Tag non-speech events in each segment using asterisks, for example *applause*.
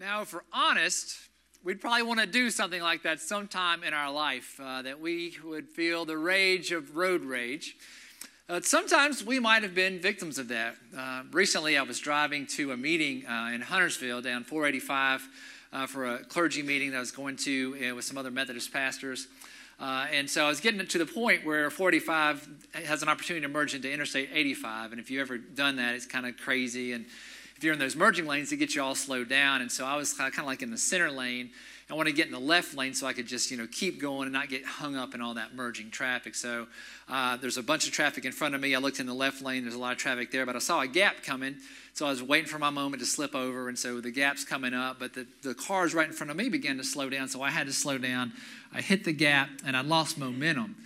Now, if we're honest, we'd probably want to do something like that sometime in our life, uh, that we would feel the rage of road rage. Uh, sometimes we might have been victims of that. Uh, recently, I was driving to a meeting uh, in Huntersville down 485 uh, for a clergy meeting that I was going to uh, with some other Methodist pastors. and so I was getting to the point where 45 has an opportunity to merge into Interstate 85. And if you've ever done that, it's kind of crazy. And if you're in those merging lanes, it gets you all slowed down. And so I was kind of like in the center lane. I want to get in the left lane so I could just, you know, keep going and not get hung up in all that merging traffic. So uh, there's a bunch of traffic in front of me. I looked in the left lane. There's a lot of traffic there, but I saw a gap coming. So I was waiting for my moment to slip over. And so the gap's coming up, but the, the cars right in front of me began to slow down. So I had to slow down. I hit the gap and I lost momentum.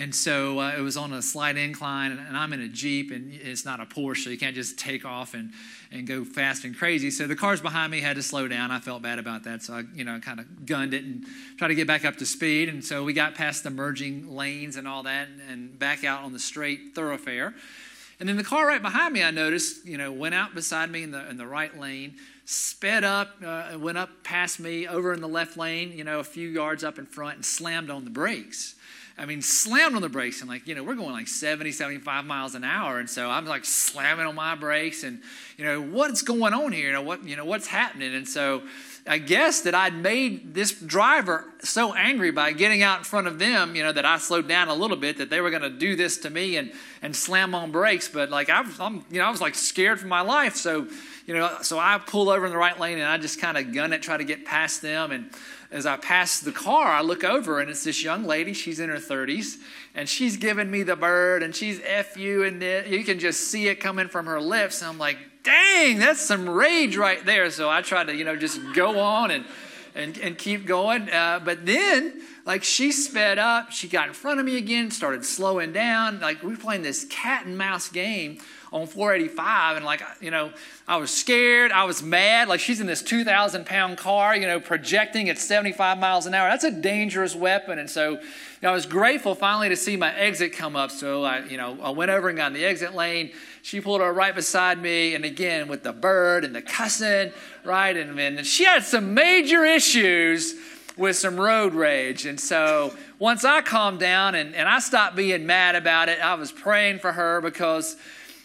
And so uh, it was on a slight incline, and, I'm in a Jeep, and it's not a Porsche, so you can't just take off and, and go fast and crazy. So the cars behind me had to slow down. I felt bad about that, so I, you know, kind of gunned it and tried to get back up to speed. And so we got past the merging lanes and all that, and, and back out on the straight thoroughfare. And then the car right behind me, I noticed, you know, went out beside me in the in the right lane, sped up, uh, went up past me over in the left lane, you know, a few yards up in front, and slammed on the brakes. I mean, slammed on the brakes and like, you know, we're going like 70, 75 miles an hour. And so I'm like slamming on my brakes and, you know, what's going on here? You know, what, you know, what's happening? And so I guess that I'd made this driver so angry by getting out in front of them, you know, that I slowed down a little bit that they were going to do this to me and, and slam on brakes. But like, I was, I'm, you know, I was like scared for my life. So, you know, so I pull over in the right lane and I just kind of gun it, try to get past them. And, as I pass the car, I look over and it's this young lady. She's in her 30s and she's giving me the bird and she's F you and you can just see it coming from her lips. And I'm like, dang, that's some rage right there. So I try to, you know, just go on and, and, and keep going. Uh, but then, like, she sped up. She got in front of me again, started slowing down. Like, we are playing this cat and mouse game on 485 and like you know i was scared i was mad like she's in this 2000 pound car you know projecting at 75 miles an hour that's a dangerous weapon and so you know, i was grateful finally to see my exit come up so i you know i went over and got in the exit lane she pulled her right beside me and again with the bird and the cussing right and, and she had some major issues with some road rage. And so once I calmed down and, and I stopped being mad about it, I was praying for her because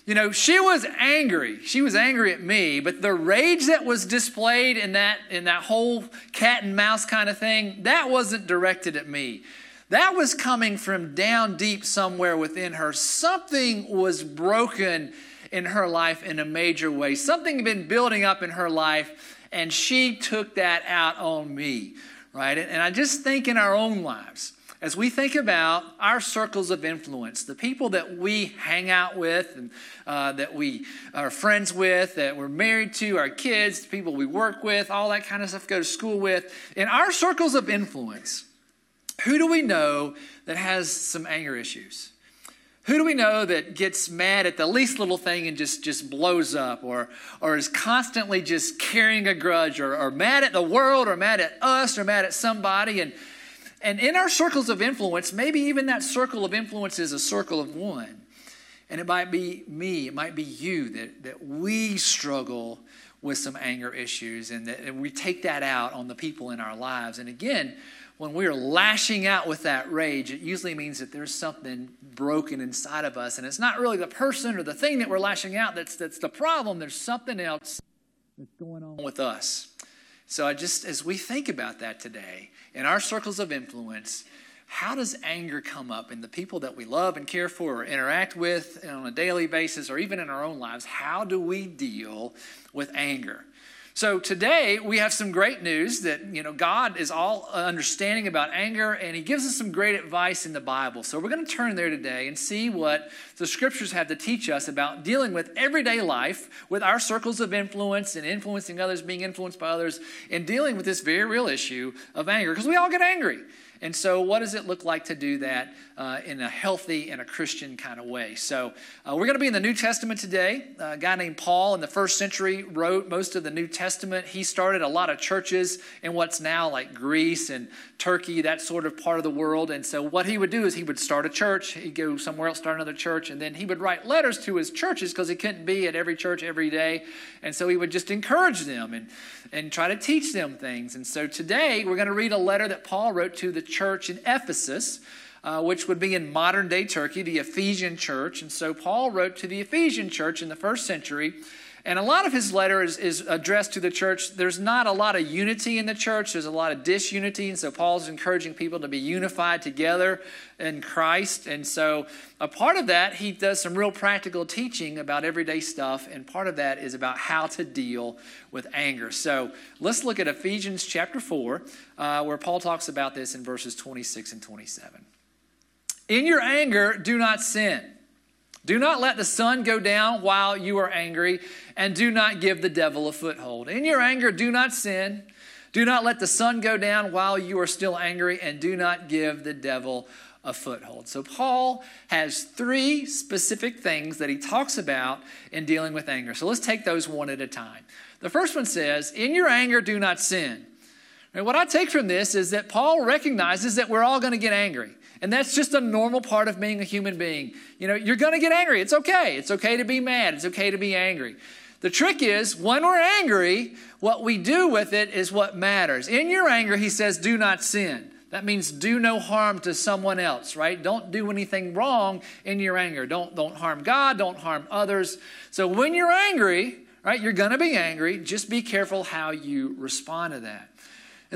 you know, she was angry. She was angry at me, but the rage that was displayed in that in that whole cat and mouse kind of thing, that wasn't directed at me. That was coming from down deep somewhere within her. Something was broken in her life in a major way. Something had been building up in her life, and she took that out on me, right? And I just think in our own lives, as we think about our circles of influence, the people that we hang out with and uh, that we are friends with, that we're married to, our kids, the people we work with, all that kind of stuff, go to school with, in our circles of influence, who do we know that has some anger issues? Who do we know that gets mad at the least little thing and just, just blows up or, or is constantly just carrying a grudge or, or mad at the world or mad at us or mad at somebody and and in our circles of influence, maybe even that circle of influence is a circle of one. And it might be me, it might be you that, that we struggle with some anger issues and that and we take that out on the people in our lives. And again, when we're lashing out with that rage, it usually means that there's something broken inside of us. And it's not really the person or the thing that we're lashing out that's, that's the problem. There's something else that's going on with us. So I just, as we think about that today, in our circles of influence, how does anger come up in the people that we love and care for or interact with on a daily basis or even in our own lives? How do we deal with anger? So today we have some great news that you know God is all understanding about anger and he gives us some great advice in the Bible. So we're going to turn there today and see what the scriptures have to teach us about dealing with everyday life with our circles of influence and influencing others, being influenced by others and dealing with this very real issue of anger because we all get angry. And so, what does it look like to do that uh, in a healthy and a Christian kind of way? So, uh, we're going to be in the New Testament today. Uh, a guy named Paul in the first century wrote most of the New Testament he started a lot of churches in what's now like Greece and Turkey, that sort of part of the world. And so what he would do is he would start a church, he'd go somewhere else, start another church, and then he would write letters to his churches because he couldn't be at every church every day. And so he would just encourage them and, and try to teach them things. And so today we're going to read a letter that Paul wrote to the church in Ephesus. Uh, which would be in modern day Turkey, the Ephesian church. And so Paul wrote to the Ephesian church in the first century and a lot of his letter is, is, addressed to the church. There's not a lot of unity in the church, there's a lot of disunity. And so Paul's encouraging people to be unified together in Christ. And so a part of that, he does some real practical teaching about everyday stuff. And part of that is about how to deal with anger. So let's look at Ephesians chapter 4, uh, where Paul talks about this in verses 26 and 27. In your anger, do not sin. Do not let the sun go down while you are angry, and do not give the devil a foothold. In your anger, do not sin. Do not let the sun go down while you are still angry, and do not give the devil a foothold. So, Paul has three specific things that he talks about in dealing with anger. So, let's take those one at a time. The first one says, In your anger, do not sin. And what I take from this is that Paul recognizes that we're all going to get angry. And that's just a normal part of being a human being. You know, you're going to get angry. It's okay. It's okay to be mad. It's okay to be angry. The trick is when we're angry, what we do with it is what matters. In your anger, he says, do not sin. That means do no harm to someone else, right? Don't do anything wrong in your anger. Don't, don't harm God, don't harm others. So when you're angry, right, you're going to be angry. Just be careful how you respond to that.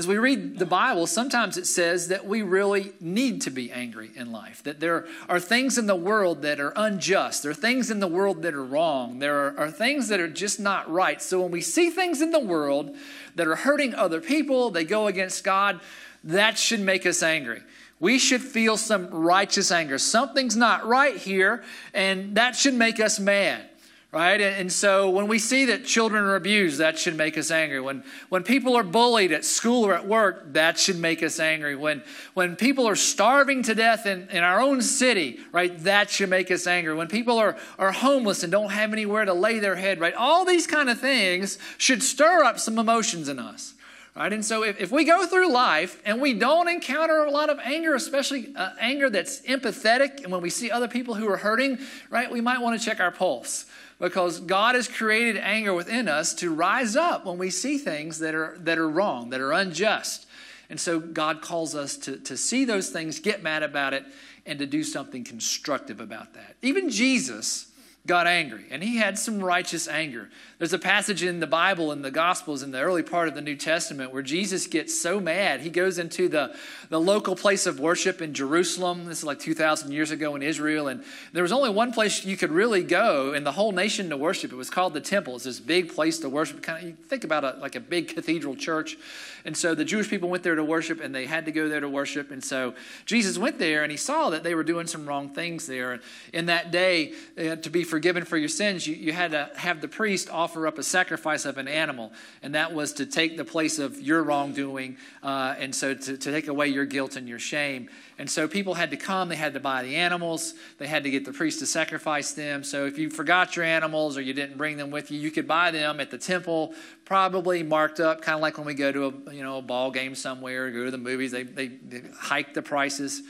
As we read the Bible, sometimes it says that we really need to be angry in life, that there are things in the world that are unjust, there are things in the world that are wrong, there are, are, things that are just not right. So when we see things in the world that are hurting other people, they go against God, that should make us angry. We should feel some righteous anger. Something's not right here, and that should make us mad right? And so when we see that children are abused, that should make us angry. When, when people are bullied at school or at work, that should make us angry. When, when people are starving to death in, in our own city, right, that should make us angry. When people are, are homeless and don't have anywhere to lay their head, right, all these kind of things should stir up some emotions in us. Right? And so if, if we go through life and we don't encounter a lot of anger, especially uh, anger that's empathetic, and when we see other people who are hurting, right, we might want to check our pulse because God has created anger within us to rise up when we see things that are, that are wrong, that are unjust. And so God calls us to, to see those things, get mad about it, and to do something constructive about that. Even Jesus got angry, and he had some righteous anger. There's a passage in the Bible, in the Gospels, in the early part of the New Testament, where Jesus gets so mad. He goes into the, the local place of worship in Jerusalem. This is like 2,000 years ago in Israel, and there was only one place you could really go in the whole nation to worship. It was called the temple. It's this big place to worship. Kind of, you think about it like a big cathedral church. And so the Jewish people went there to worship, and they had to go there to worship. And so Jesus went there, and he saw that they were doing some wrong things there. And in that day, uh, to be forgiven for your sins, you, you had to have the priest offer up a sacrifice of an animal, and that was to take the place of your wrongdoing, uh, and so to, to take away your guilt and your shame. And so people had to come, they had to buy the animals, they had to get the priest to sacrifice them. So if you forgot your animals or you didn't bring them with you, you could buy them at the temple, probably marked up, kind of like when we go to a you know a ball game somewhere, or go to the movies, they, they, they hike the prices.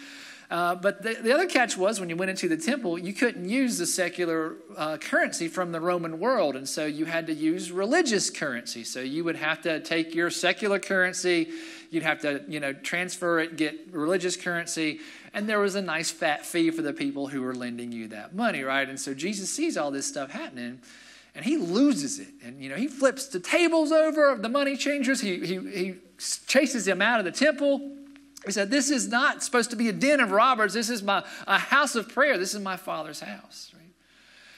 Uh, but the, the, other catch was when you went into the temple, you couldn't use the secular uh, currency from the Roman world. And so you had to use religious currency. So you would have to take your secular currency, you'd have to, you know, transfer it, get religious currency. And there was a nice fat fee for the people who were lending you that money, right? And so Jesus sees all this stuff happening and he loses it. And, you know, he flips the tables over of the money changers. He, he, he chases them out of the temple. He said, This is not supposed to be a den of robbers. This is my, a house of prayer. This is my Father's house. Right?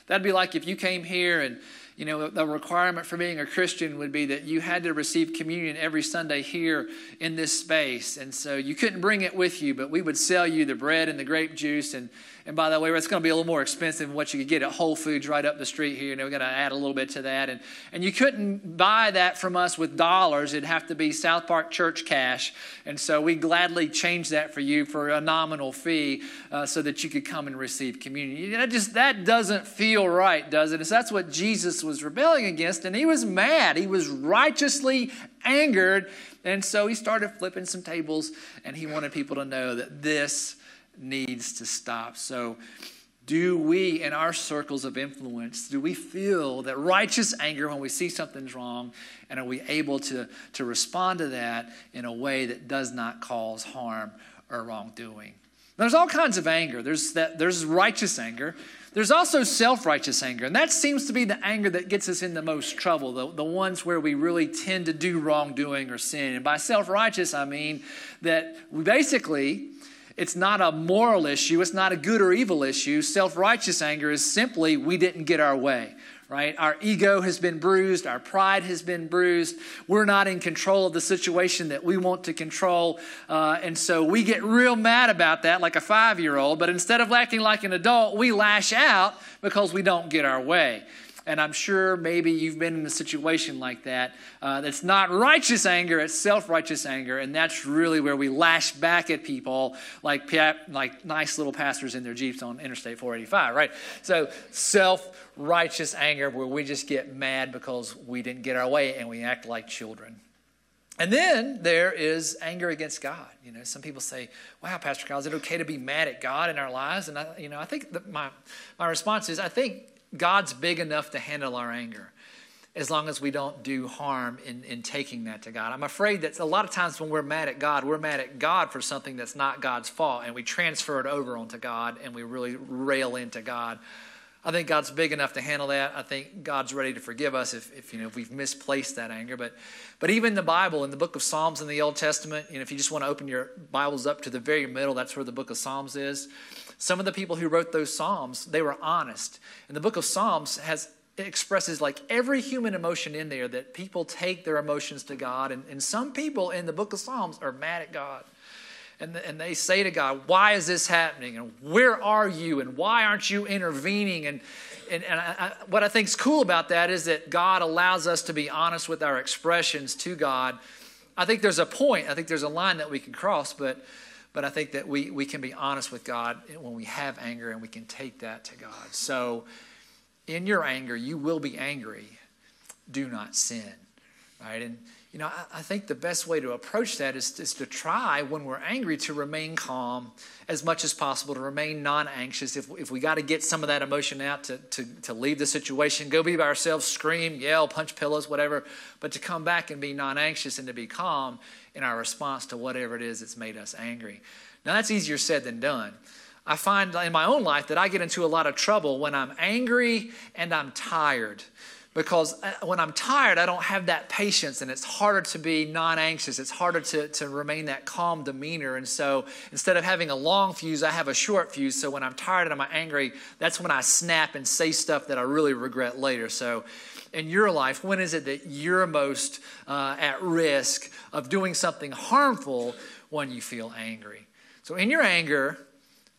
That'd be like if you came here and, you know, the requirement for being a Christian would be that you had to receive communion every Sunday here in this space. And so you couldn't bring it with you, but we would sell you the bread and the grape juice and and by the way, it's going to be a little more expensive than what you could get at Whole Foods right up the street here. And we're going to add a little bit to that. And, and you couldn't buy that from us with dollars. It'd have to be South Park Church cash. And so we gladly change that for you for a nominal fee uh, so that you could come and receive communion. That just that doesn't feel right, does it? So that's what Jesus was rebelling against, and he was mad. He was righteously angered. And so he started flipping some tables, and he wanted people to know that this needs to stop. So, do we, in our circles of influence, do we feel that righteous anger when we see something's wrong? And are we able to, to respond to that in a way that does not cause harm or wrongdoing? There's all kinds of anger. There's, that, there's righteous anger. There's also self righteous anger. And that seems to be the anger that gets us in the most trouble, the, the ones where we really tend to do wrongdoing or sin. And by self righteous, I mean that we basically it's not a moral issue, it's not a good or evil issue. Self righteous anger is simply we didn't get our way, right? Our ego has been bruised, our pride has been bruised. We're not in control of the situation that we want to control. Uh, and so we get real mad about that, like a five year old. But instead of acting like an adult, we lash out because we don't get our way. And I'm sure maybe you've been in a situation like that. Uh, that's not righteous anger, it's self righteous anger. And that's really where we lash back at people like, like nice little pastors in their Jeeps on Interstate 485, right? So, self righteous anger where we just get mad because we didn't get our way and we act like children. And then there is anger against God. You know, some people say, "Wow, Pastor Kyle, is it okay to be mad at God in our lives?" And I, you know, I think my my response is, I think God's big enough to handle our anger as long as we don't do harm in, in taking that to God. I'm afraid that a lot of times when we're mad at God, we're mad at God for something that's not God's fault, and we transfer it over onto God and we really rail into God. I think God's big enough to handle that. I think God's ready to forgive us if, if you know if we've misplaced that anger. But but even the Bible, in the book of Psalms in the Old Testament, you know, if you just want to open your Bibles up to the very middle, that's where the book of Psalms is. Some of the people who wrote those Psalms, they were honest. And the book of Psalms has expresses like every human emotion in there that people take their emotions to God. And, and some people in the book of Psalms are mad at God. And, and they say to God, Why is this happening? And where are you? And why aren't you intervening? And, and, and I, I, what I think is cool about that is that God allows us to be honest with our expressions to God. I think there's a point, I think there's a line that we can cross, but but I think that we, we can be honest with God when we have anger and we can take that to God. So, in your anger, you will be angry. Do not sin. Right? And, you know, I, I think the best way to approach that is, is to try, when we're angry, to remain calm as much as possible, to remain non anxious. If, if we got to get some of that emotion out, to, to, to leave the situation, go be by ourselves, scream, yell, punch pillows, whatever, but to come back and be non anxious and to be calm in our response to whatever it is that's made us angry. Now, that's easier said than done. I find in my own life that I get into a lot of trouble when I'm angry and I'm tired. Because uh, when I'm tired, I don't have that patience, and it's harder to be non anxious. It's harder to, to remain that calm demeanor. And so instead of having a long fuse, I have a short fuse. So when I'm tired and I'm angry, that's when I snap and say stuff that I really regret later. So in your life, when is it that you're most uh, at risk of doing something harmful when you feel angry? So, in your anger,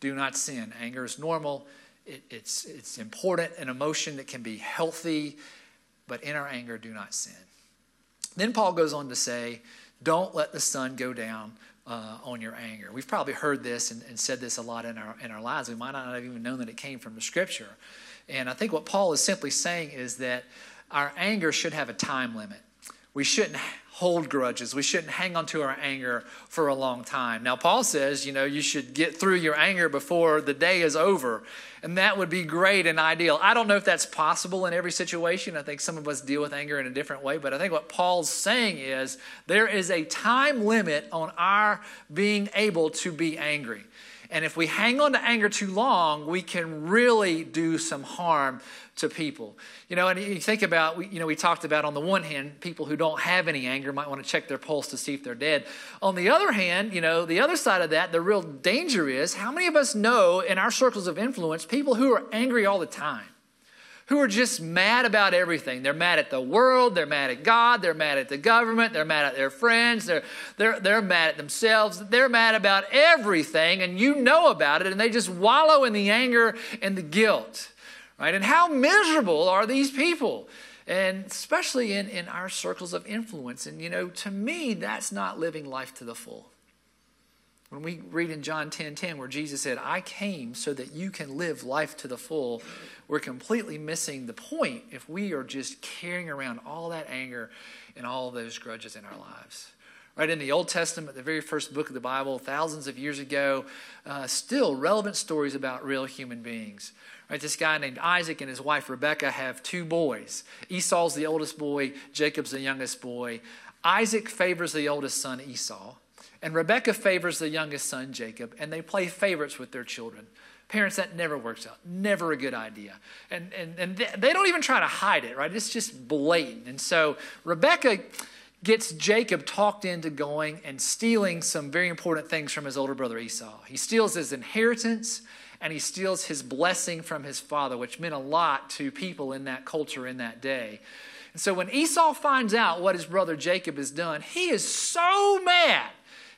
do not sin. Anger is normal, it, it's, it's important, an emotion that can be healthy, but in our anger, do not sin. Then Paul goes on to say, Don't let the sun go down uh, on your anger. We've probably heard this and, and, said this a lot in our, in our lives. We might not have even known that it came from the scripture. And I think what Paul is simply saying is that our anger should have a time limit. We shouldn't hold grudges. We shouldn't hang on to our anger for a long time. Now, Paul says, you know, you should get through your anger before the day is over. And that would be great and ideal. I don't know if that's possible in every situation. I think some of us deal with anger in a different way. But I think what Paul's saying is there is a time limit on our being able to be angry. And if we hang on to anger too long, we can really do some harm to people. You know, and you think about, you know, we talked about on the one hand, people who don't have any anger might want to check their pulse to see if they're dead. On the other hand, you know, the other side of that, the real danger is how many of us know in our circles of influence people who are angry all the time? Who are just mad about everything. They're mad at the world, they're mad at God, they're mad at the government, they're mad at their friends, they're, they're, they're mad at themselves, they're mad about everything, and you know about it, and they just wallow in the anger and the guilt. Right? And how miserable are these people? And especially in, in our circles of influence. And you know, to me, that's not living life to the full. When we read in John 10 10, where Jesus said, I came so that you can live life to the full, we're completely missing the point if we are just carrying around all that anger and all those grudges in our lives. Right in the Old Testament, the very first book of the Bible, thousands of years ago, uh, still relevant stories about real human beings. Right, this guy named Isaac and his wife Rebecca have two boys. Esau's the oldest boy, Jacob's the youngest boy. Isaac favors the oldest son, Esau, and Rebecca favors the youngest son, Jacob, and they play favorites with their children. Parents, that never works out. Never a good idea. And, and, and they don't even try to hide it, right? It's just blatant. And so Rebecca gets Jacob talked into going and stealing some very important things from his older brother Esau. He steals his inheritance and he steals his blessing from his father, which meant a lot to people in that culture in that day. And so when Esau finds out what his brother Jacob has done, he is so mad.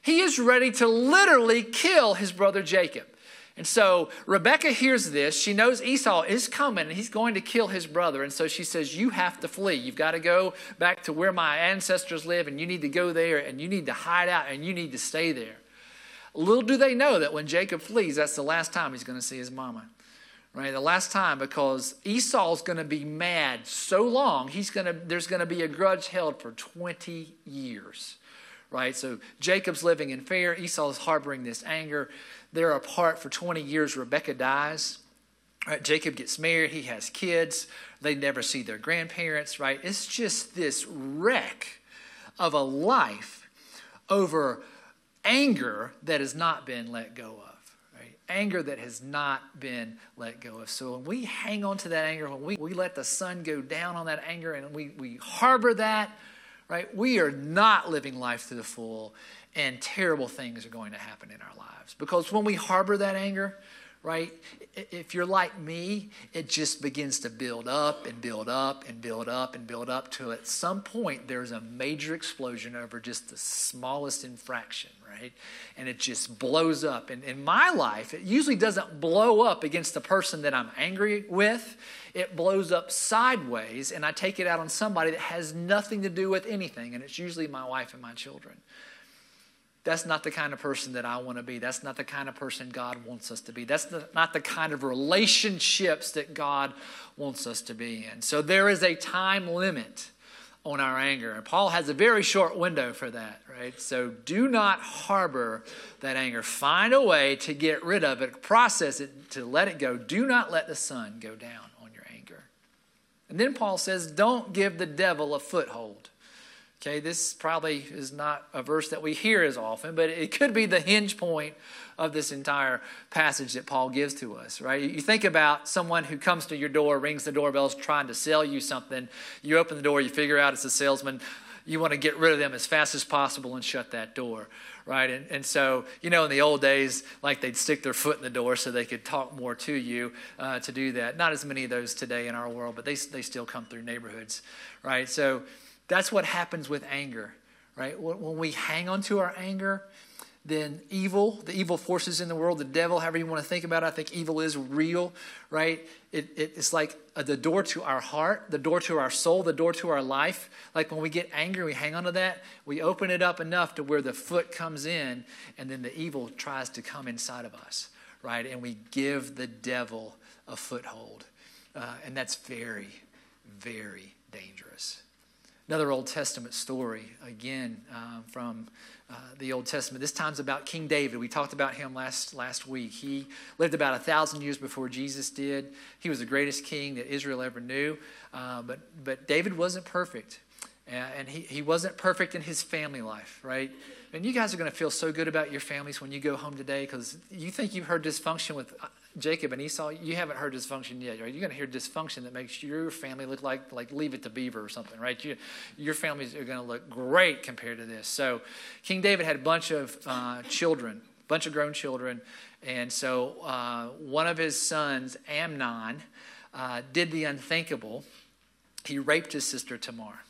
He is ready to literally kill his brother Jacob. And so Rebecca hears this. She knows Esau is coming and he's going to kill his brother. And so she says, You have to flee. You've got to go back to where my ancestors live and you need to go there and you need to hide out and you need to stay there. Little do they know that when Jacob flees, that's the last time he's going to see his mama right? The last time because Esau's going to be mad so long, he's going to there's going to be a grudge held for 20 years. Right? So Jacob's living in fear, Esau's harboring this anger. They're apart for 20 years. Rebecca dies. Right? Jacob gets married, he has kids. They never see their grandparents, right? It's just this wreck of a life over anger that has not been let go of anger that has not been let go of. So when we hang on to that anger, when we, we let the sun go down on that anger and we, we harbor that, right, we are not living life to the full, and terrible things are going to happen in our lives. Because when we harbor that anger, right? If you're like me, it just begins to build up and build up and build up and build up to at some point there's a major explosion over just the smallest infraction, right? And it just blows up. And in my life, it usually doesn't blow up against the person that I'm angry with. It blows up sideways, and I take it out on somebody that has nothing to do with anything, and it's usually my wife and my children. That's not the kind of person that I want to be. That's not the kind of person God wants us to be. That's not the kind of relationships that God wants us to be in. So there is a time limit on our anger. And Paul has a very short window for that, right? So do not harbor that anger. Find a way to get rid of it, process it, to let it go. Do not let the sun go down on your anger. And then Paul says, don't give the devil a foothold. Okay, this probably is not a verse that we hear as often, but it could be the hinge point of this entire passage that Paul gives to us, right? You think about someone who comes to your door, rings the doorbell, is trying to sell you something. You open the door, you figure out it's a salesman. You want to get rid of them as fast as possible and shut that door, right? And, and so, you know, in the old days, like they'd stick their foot in the door so they could talk more to you uh, to do that. Not as many of those today in our world, but they, they still come through neighborhoods, right? So, that's what happens with anger, right? When we hang on to our anger, then evil, the evil forces in the world, the devil, however you want to think about it, I think evil is real, right? It, it, it's like the door to our heart, the door to our soul, the door to our life. Like when we get angry, we hang on to that, we open it up enough to where the foot comes in, and then the evil tries to come inside of us, right? And we give the devil a foothold. Uh, and that's very, very dangerous. Another Old Testament story, again uh, from uh, the Old Testament. This time's about King David. We talked about him last, last week. He lived about a thousand years before Jesus did. He was the greatest king that Israel ever knew. Uh, but, but David wasn't perfect. and he, he wasn't perfect in his family life, right? And you guys are going to feel so good about your families when you go home today because you think you've heard dysfunction with uh, Jacob and Esau. You haven't heard dysfunction yet, right? You're going to hear dysfunction that makes your family look like like Leave It to Beaver or something, right? You, your families are going to look great compared to this. So, King David had a bunch of uh, children, a bunch of grown children, and so uh, one of his sons, Amnon, uh, did the unthinkable. He raped his sister Tamar.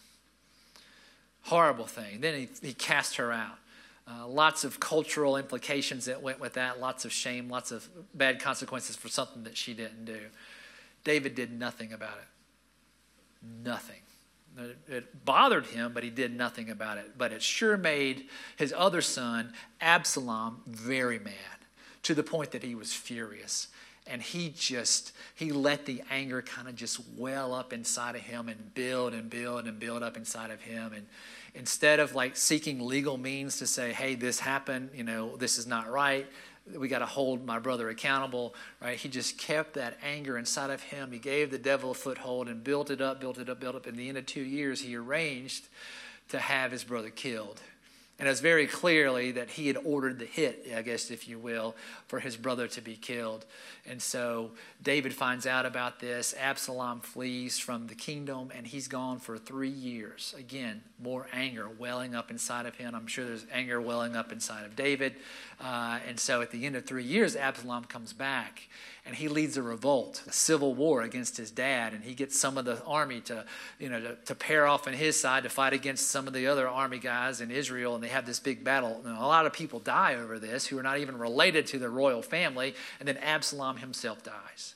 Horrible thing. Then he, he cast her out. Uh, lots of cultural implications that went with that, lots of shame, lots of bad consequences for something that she didn't do. David did nothing about it. Nothing. It bothered him, but he did nothing about it. But it sure made his other son, Absalom, very mad to the point that he was furious. And he just, he let the anger kind of just well up inside of him and build and build and build up inside of him. And instead of like seeking legal means to say, hey, this happened, you know, this is not right, we got to hold my brother accountable, right? He just kept that anger inside of him. He gave the devil a foothold and built it up, built it up, built it up. In the end of two years, he arranged to have his brother killed. And it was very clearly that he had ordered the hit, I guess, if you will, for his brother to be killed. And so David finds out about this. Absalom flees from the kingdom, and he's gone for three years. Again, more anger welling up inside of him. I'm sure there's anger welling up inside of David. Uh, and so at the end of three years, Absalom comes back and he leads a revolt, a civil war against his dad, and he gets some of the army to, you know, to, to pair off on his side to fight against some of the other army guys in Israel, and they have this big battle. And a lot of people die over this who are not even related to the royal family, and then Absalom himself dies.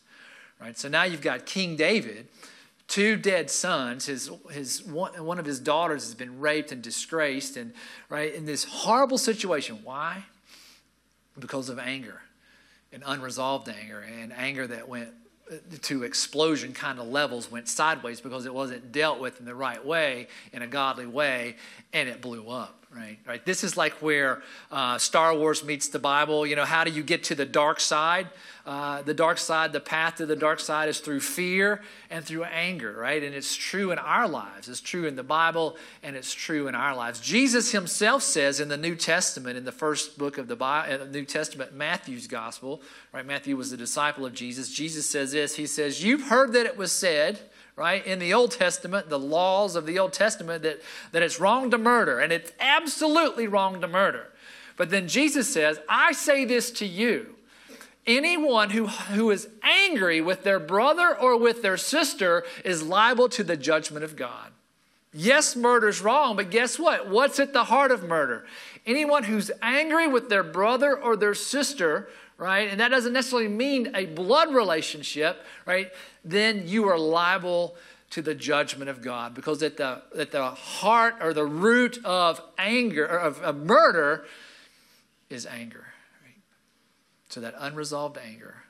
Right? So now you've got King David, two dead sons. His, his one, one of his daughters has been raped and disgraced, and right in this horrible situation. Why? Because of anger and unresolved anger and anger that went to explosion kind of levels went sideways because it wasn't dealt with in the right way in a godly way and it blew up right? Right. This is like where uh, Star Wars meets the Bible. You know, how do you get to the dark side? Uh, the dark side, the path to the dark side is through fear and through anger, right? And it's true in our lives. It's true in the Bible and it's true in our lives. Jesus himself says in the New Testament, in the first book of the Bible, uh, New Testament, Matthew's gospel, right? Matthew was the disciple of Jesus. Jesus says this He says, You've heard that it was said, right? In the Old Testament, the laws of the Old Testament, that, that it's wrong to murder, and it's absolutely wrong to murder. But then Jesus says, I say this to you. Anyone who, who is angry with their brother or with their sister is liable to the judgment of God. Yes, murder's wrong, but guess what? What's at the heart of murder? Anyone who's angry with their brother or their sister right? And that doesn't necessarily mean a blood relationship, right? Then you are liable to the judgment of God because at the, at the heart or the root of anger, or of, of murder, is anger. Right? So that unresolved anger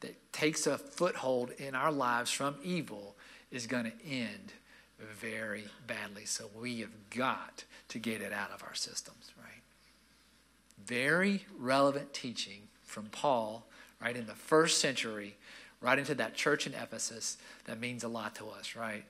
that takes a foothold in our lives from evil is going to end very badly. So we have got to get it out of our systems, right? Very relevant teaching from Paul, right, in the first century, right into that church in Ephesus that means a lot to us, right?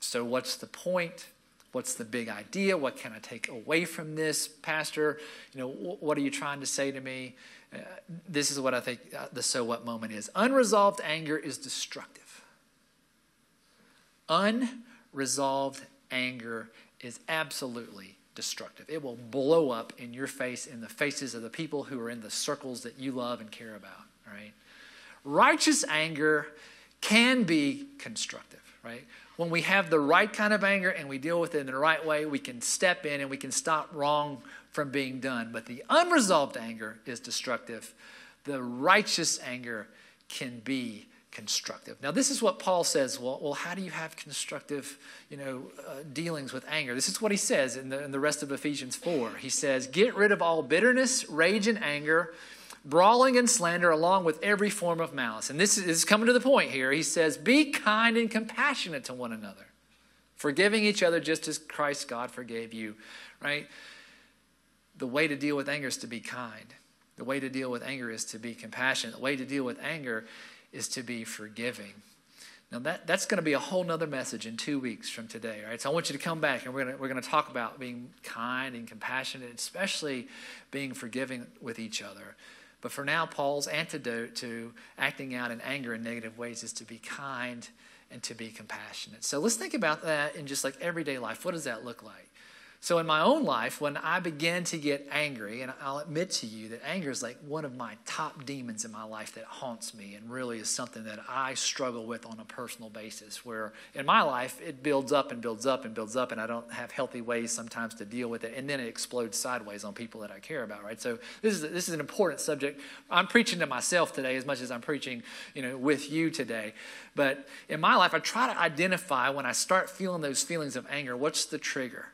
So, what's the point? What's the big idea? What can I take away from this, Pastor? You know, what are you trying to say to me? Uh, this is what I think uh, the so what moment is. Unresolved anger is destructive. Unresolved anger is absolutely destructive. It will blow up in your face, in the faces of the people who are in the circles that you love and care about, right? Righteous anger can be constructive, right? When we have the right kind of anger and we deal with it in the right way, we can step in and we can stop wrong from being done. But the unresolved anger is destructive. The righteous anger can be constructive. Now, this is what Paul says. Well, well how do you have constructive, you know, uh, dealings with anger? This is what he says in the, in the rest of Ephesians 4. He says, Get rid of all bitterness, rage, and anger, brawling and slander, along with every form of malice. And this is, coming to the point here. He says, Be kind and compassionate to one another, forgiving each other just as Christ God forgave you, right? The way to deal with anger is to be kind. The way to deal with anger is to be compassionate. The way to deal with anger is to be forgiving. Now, that, that's going to be a whole nother message in two weeks from today, right? So I want you to come back and we're going we're going to talk about being kind and compassionate, especially being forgiving with each other. But for now, Paul's antidote to acting out in anger in negative ways is to be kind and to be compassionate. So let's think about that in just like everyday life. What does that look like? So, in my own life, when I begin to get angry, and I'll admit to you that anger is like one of my top demons in my life that haunts me and really is something that I struggle with on a personal basis. Where in my life, it builds up and builds up and builds up, and I don't have healthy ways sometimes to deal with it, and then it explodes sideways on people that I care about, right? So, this is, this is an important subject. I'm preaching to myself today as much as I'm preaching you know, with you today. But in my life, I try to identify when I start feeling those feelings of anger, what's the trigger?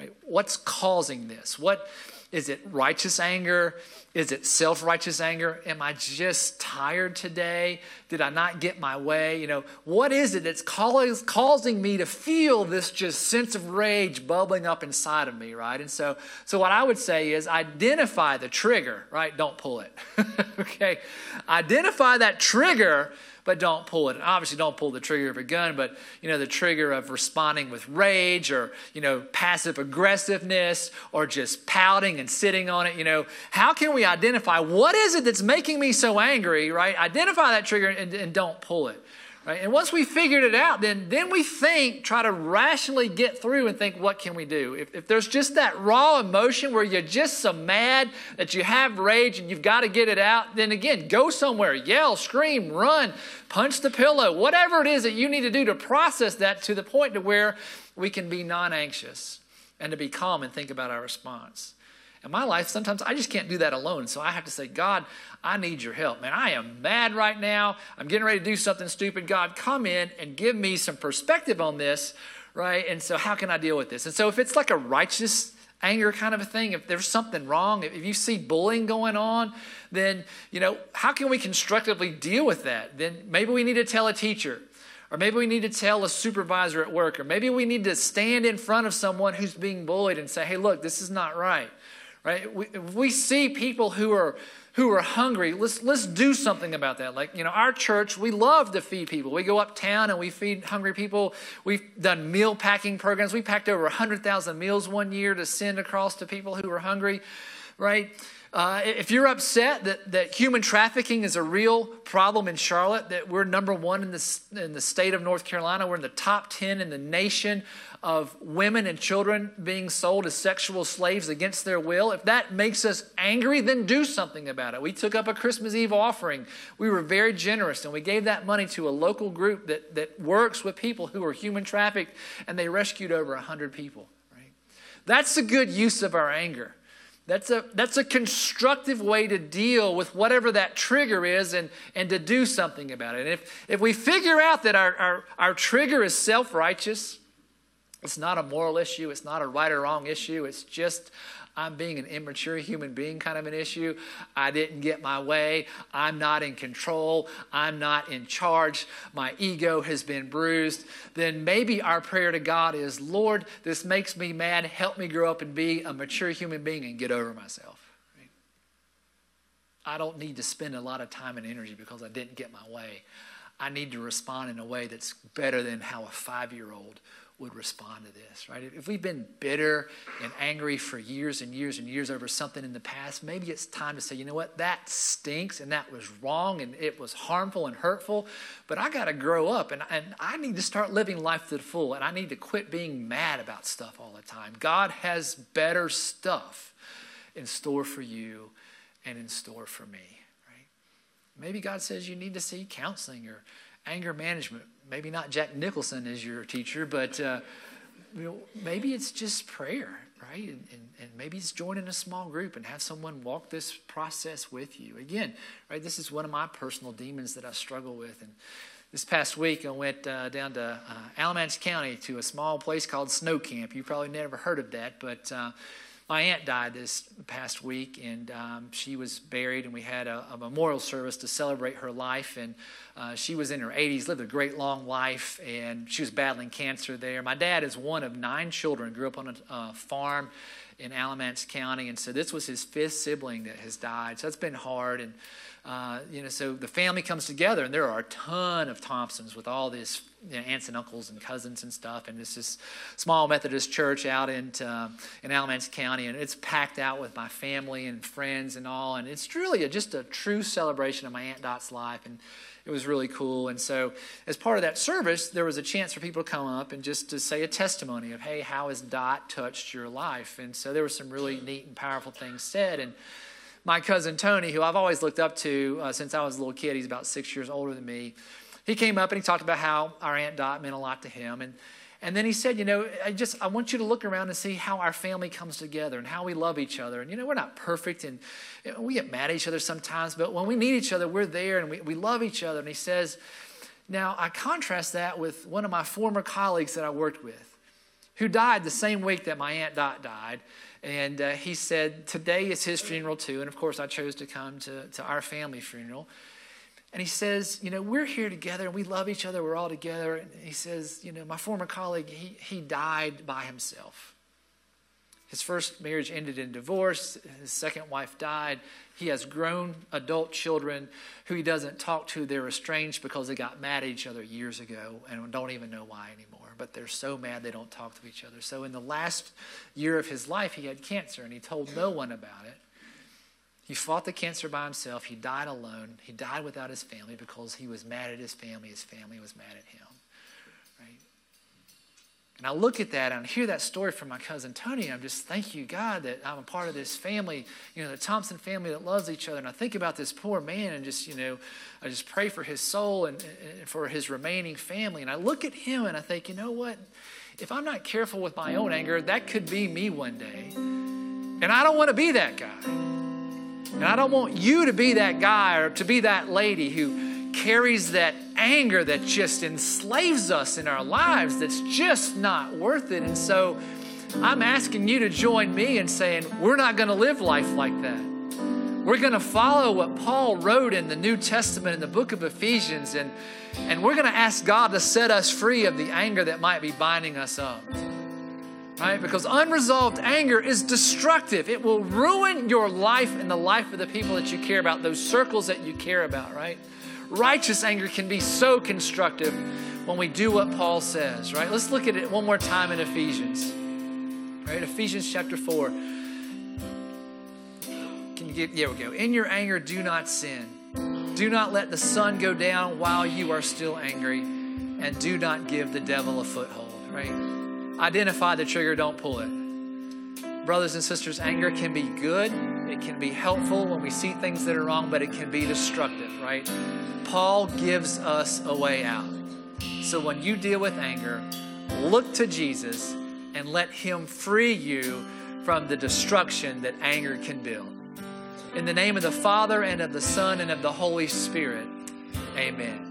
Right? What's causing this? What is it righteous anger? Is it self-righteous anger? Am I just tired today? Did I not get my way? You know, what is it that's causing me to feel this just sense of rage bubbling up inside of me, right? And so so what I would say is identify the trigger, right? Don't pull it. *laughs* okay. Identify that trigger but don't pull it. obviously, don't pull the trigger of a gun, but you know the trigger of responding with rage or you know passive aggressiveness or just pouting and sitting on it. You know, how can we identify what is it that's making me so angry? Right? Identify that trigger and, and don't pull it. Right? And once we figured it out, then, then we think, try to rationally get through and think, what can we do? If, if there's just that raw emotion where you're just so mad that you have rage and you've got to get it out, then again, go somewhere, yell, scream, run, punch the pillow, whatever it is that you need to do to process that to the point to where we can be non anxious and to be calm and think about our response. In my life, sometimes I just can't do that alone. So I have to say, God, I need your help. Man, I am mad right now. I'm getting ready to do something stupid. God, come in and give me some perspective on this, right? And so, how can I deal with this? And so, if it's like a righteous anger kind of a thing, if there's something wrong, if you see bullying going on, then, you know, how can we constructively deal with that? Then maybe we need to tell a teacher. Or maybe we need to tell a supervisor at work, or maybe we need to stand in front of someone who's being bullied and say, hey, look, this is not right right? We, we see people who are who are hungry, let's let's do something about that. Like you know, our church, we love to feed people. We go uptown and we feed hungry people. We've done meal packing programs. We packed over hundred thousand meals one year to send across to people who are hungry, right? Uh, if you're upset that, that human trafficking is a real problem in Charlotte, that we're number one in the, in the state of North Carolina, we're in the top 10 in the nation of women and children being sold as sexual slaves against their will, if that makes us angry, then do something about it. We took up a Christmas Eve offering. We were very generous and we gave that money to a local group that, that works with people who are human trafficked and they rescued over 100 people. Right? That's a good use of our anger. That's a, that's a constructive way to deal with whatever that trigger is and, and to do something about it. And if, if we figure out that our, our, our trigger is self righteous, it's not a moral issue, it's not a right or wrong issue, it's just I'm being an immature human being kind of an issue. I didn't get my way. I'm not in control. I'm not in charge. My ego has been bruised. Then maybe our prayer to God is Lord, this makes me mad. Help me grow up and be a mature human being and get over myself. I don't need to spend a lot of time and energy because I didn't get my way. I need to respond in a way that's better than how a five year old would respond to this, right? If we've been bitter and angry for years and years and years over something in the past, maybe it's time to say, you know what, that stinks and that was wrong and it was harmful and hurtful, but I got to grow up and, and I need to start living life to the full and I need to quit being mad about stuff all the time. God has better stuff in store for you and in store for me, right? Maybe God says you need to see counseling or anger management maybe not Jack Nicholson is your teacher, but uh, you know, maybe it's just prayer, right? And, and, and, maybe it's joining a small group and have someone walk this process with you. Again, right? This is one of my personal demons that I struggle with. And this past week, I went uh, down to uh, Alamance County to a small place called Snow Camp. You probably never heard of that, but uh, my aunt died this past week, and um, she was buried, and we had a, a, memorial service to celebrate her life. And uh, she was in her 80s, lived a great long life, and she was battling cancer there. My dad is one of nine children, grew up on a farm in Alamance County, and so this was his fifth sibling that has died. So it's been hard, and uh, you know, so the family comes together, and there are a ton of Thompsons with all this you know, aunts and uncles and cousins and stuff. And it's this small Methodist church out in, uh, in Alamance County. And it's packed out with my family and friends and all. And it's really a, just a true celebration of my Aunt Dot's life. And it was really cool. And so, as part of that service, there was a chance for people to come up and just to say a testimony of, hey, how has Dot touched your life? And so, there were some really neat and powerful things said. And my cousin Tony, who I've always looked up to uh, since I was a little kid, he's about six years older than me he came up and he talked about how our Aunt Dot meant a lot to him. And, and then he said, You know, I just, I want you to look around and see how our family comes together and how we love each other. And, you know, we're not perfect and we get mad at each other sometimes, but when we need each other, we're there and we, we love each other. And he says, Now, I contrast that with one of my former colleagues that I worked with who died the same week that my Aunt Dot died. And uh, he said, Today is his funeral too. And of course, I chose to come to, to our family funeral. And he says, You know, we're here together and we love each other. We're all together. And he says, You know, my former colleague, he, he died by himself. His first marriage ended in divorce. His second wife died. He has grown adult children who he doesn't talk to. They're estranged because they got mad at each other years ago and don't even know why anymore. But they're so mad they don't talk to each other. So, in the last year of his life, he had cancer and he told no one about it. He fought the cancer by himself. He died alone. He died without his family because he was mad at his family. His family was mad at him. Right? And I look at that and I hear that story from my cousin Tony. And I'm just, thank you, God, that I'm a part of this family, you know, the Thompson family that loves each other. And I think about this poor man and just, you know, I just pray for his soul and, and for his remaining family. And I look at him and I think, you know what? If I'm not careful with my own anger, that could be me one day. And I don't want to be that guy. And I don't want you to be that guy or to be that lady who carries that anger that just enslaves us in our lives that's just not worth it. And so I'm asking you to join me in saying, we're not going to live life like that. We're going to follow what Paul wrote in the New Testament in the book of Ephesians, and, and we're going to ask God to set us free of the anger that might be binding us up right? Because unresolved anger is destructive. It will ruin your life and the life of the people that you care about, those circles that you care about, right? Righteous anger can be so constructive when we do what Paul says, right? Let's look at it one more time in Ephesians, right? Ephesians chapter 4. Can you get, there we go. In your anger, do not sin. Do not let the sun go down while you are still angry, and do not give the devil a foothold, right? Identify the trigger, don't pull it. Brothers and sisters, anger can be good, it can be helpful when we see things that are wrong, but it can be destructive, right? Paul gives us a way out. So when you deal with anger, look to Jesus and let Him free you from the destruction that anger can build. In the name of the Father and of the Son and of the Holy Spirit, amen.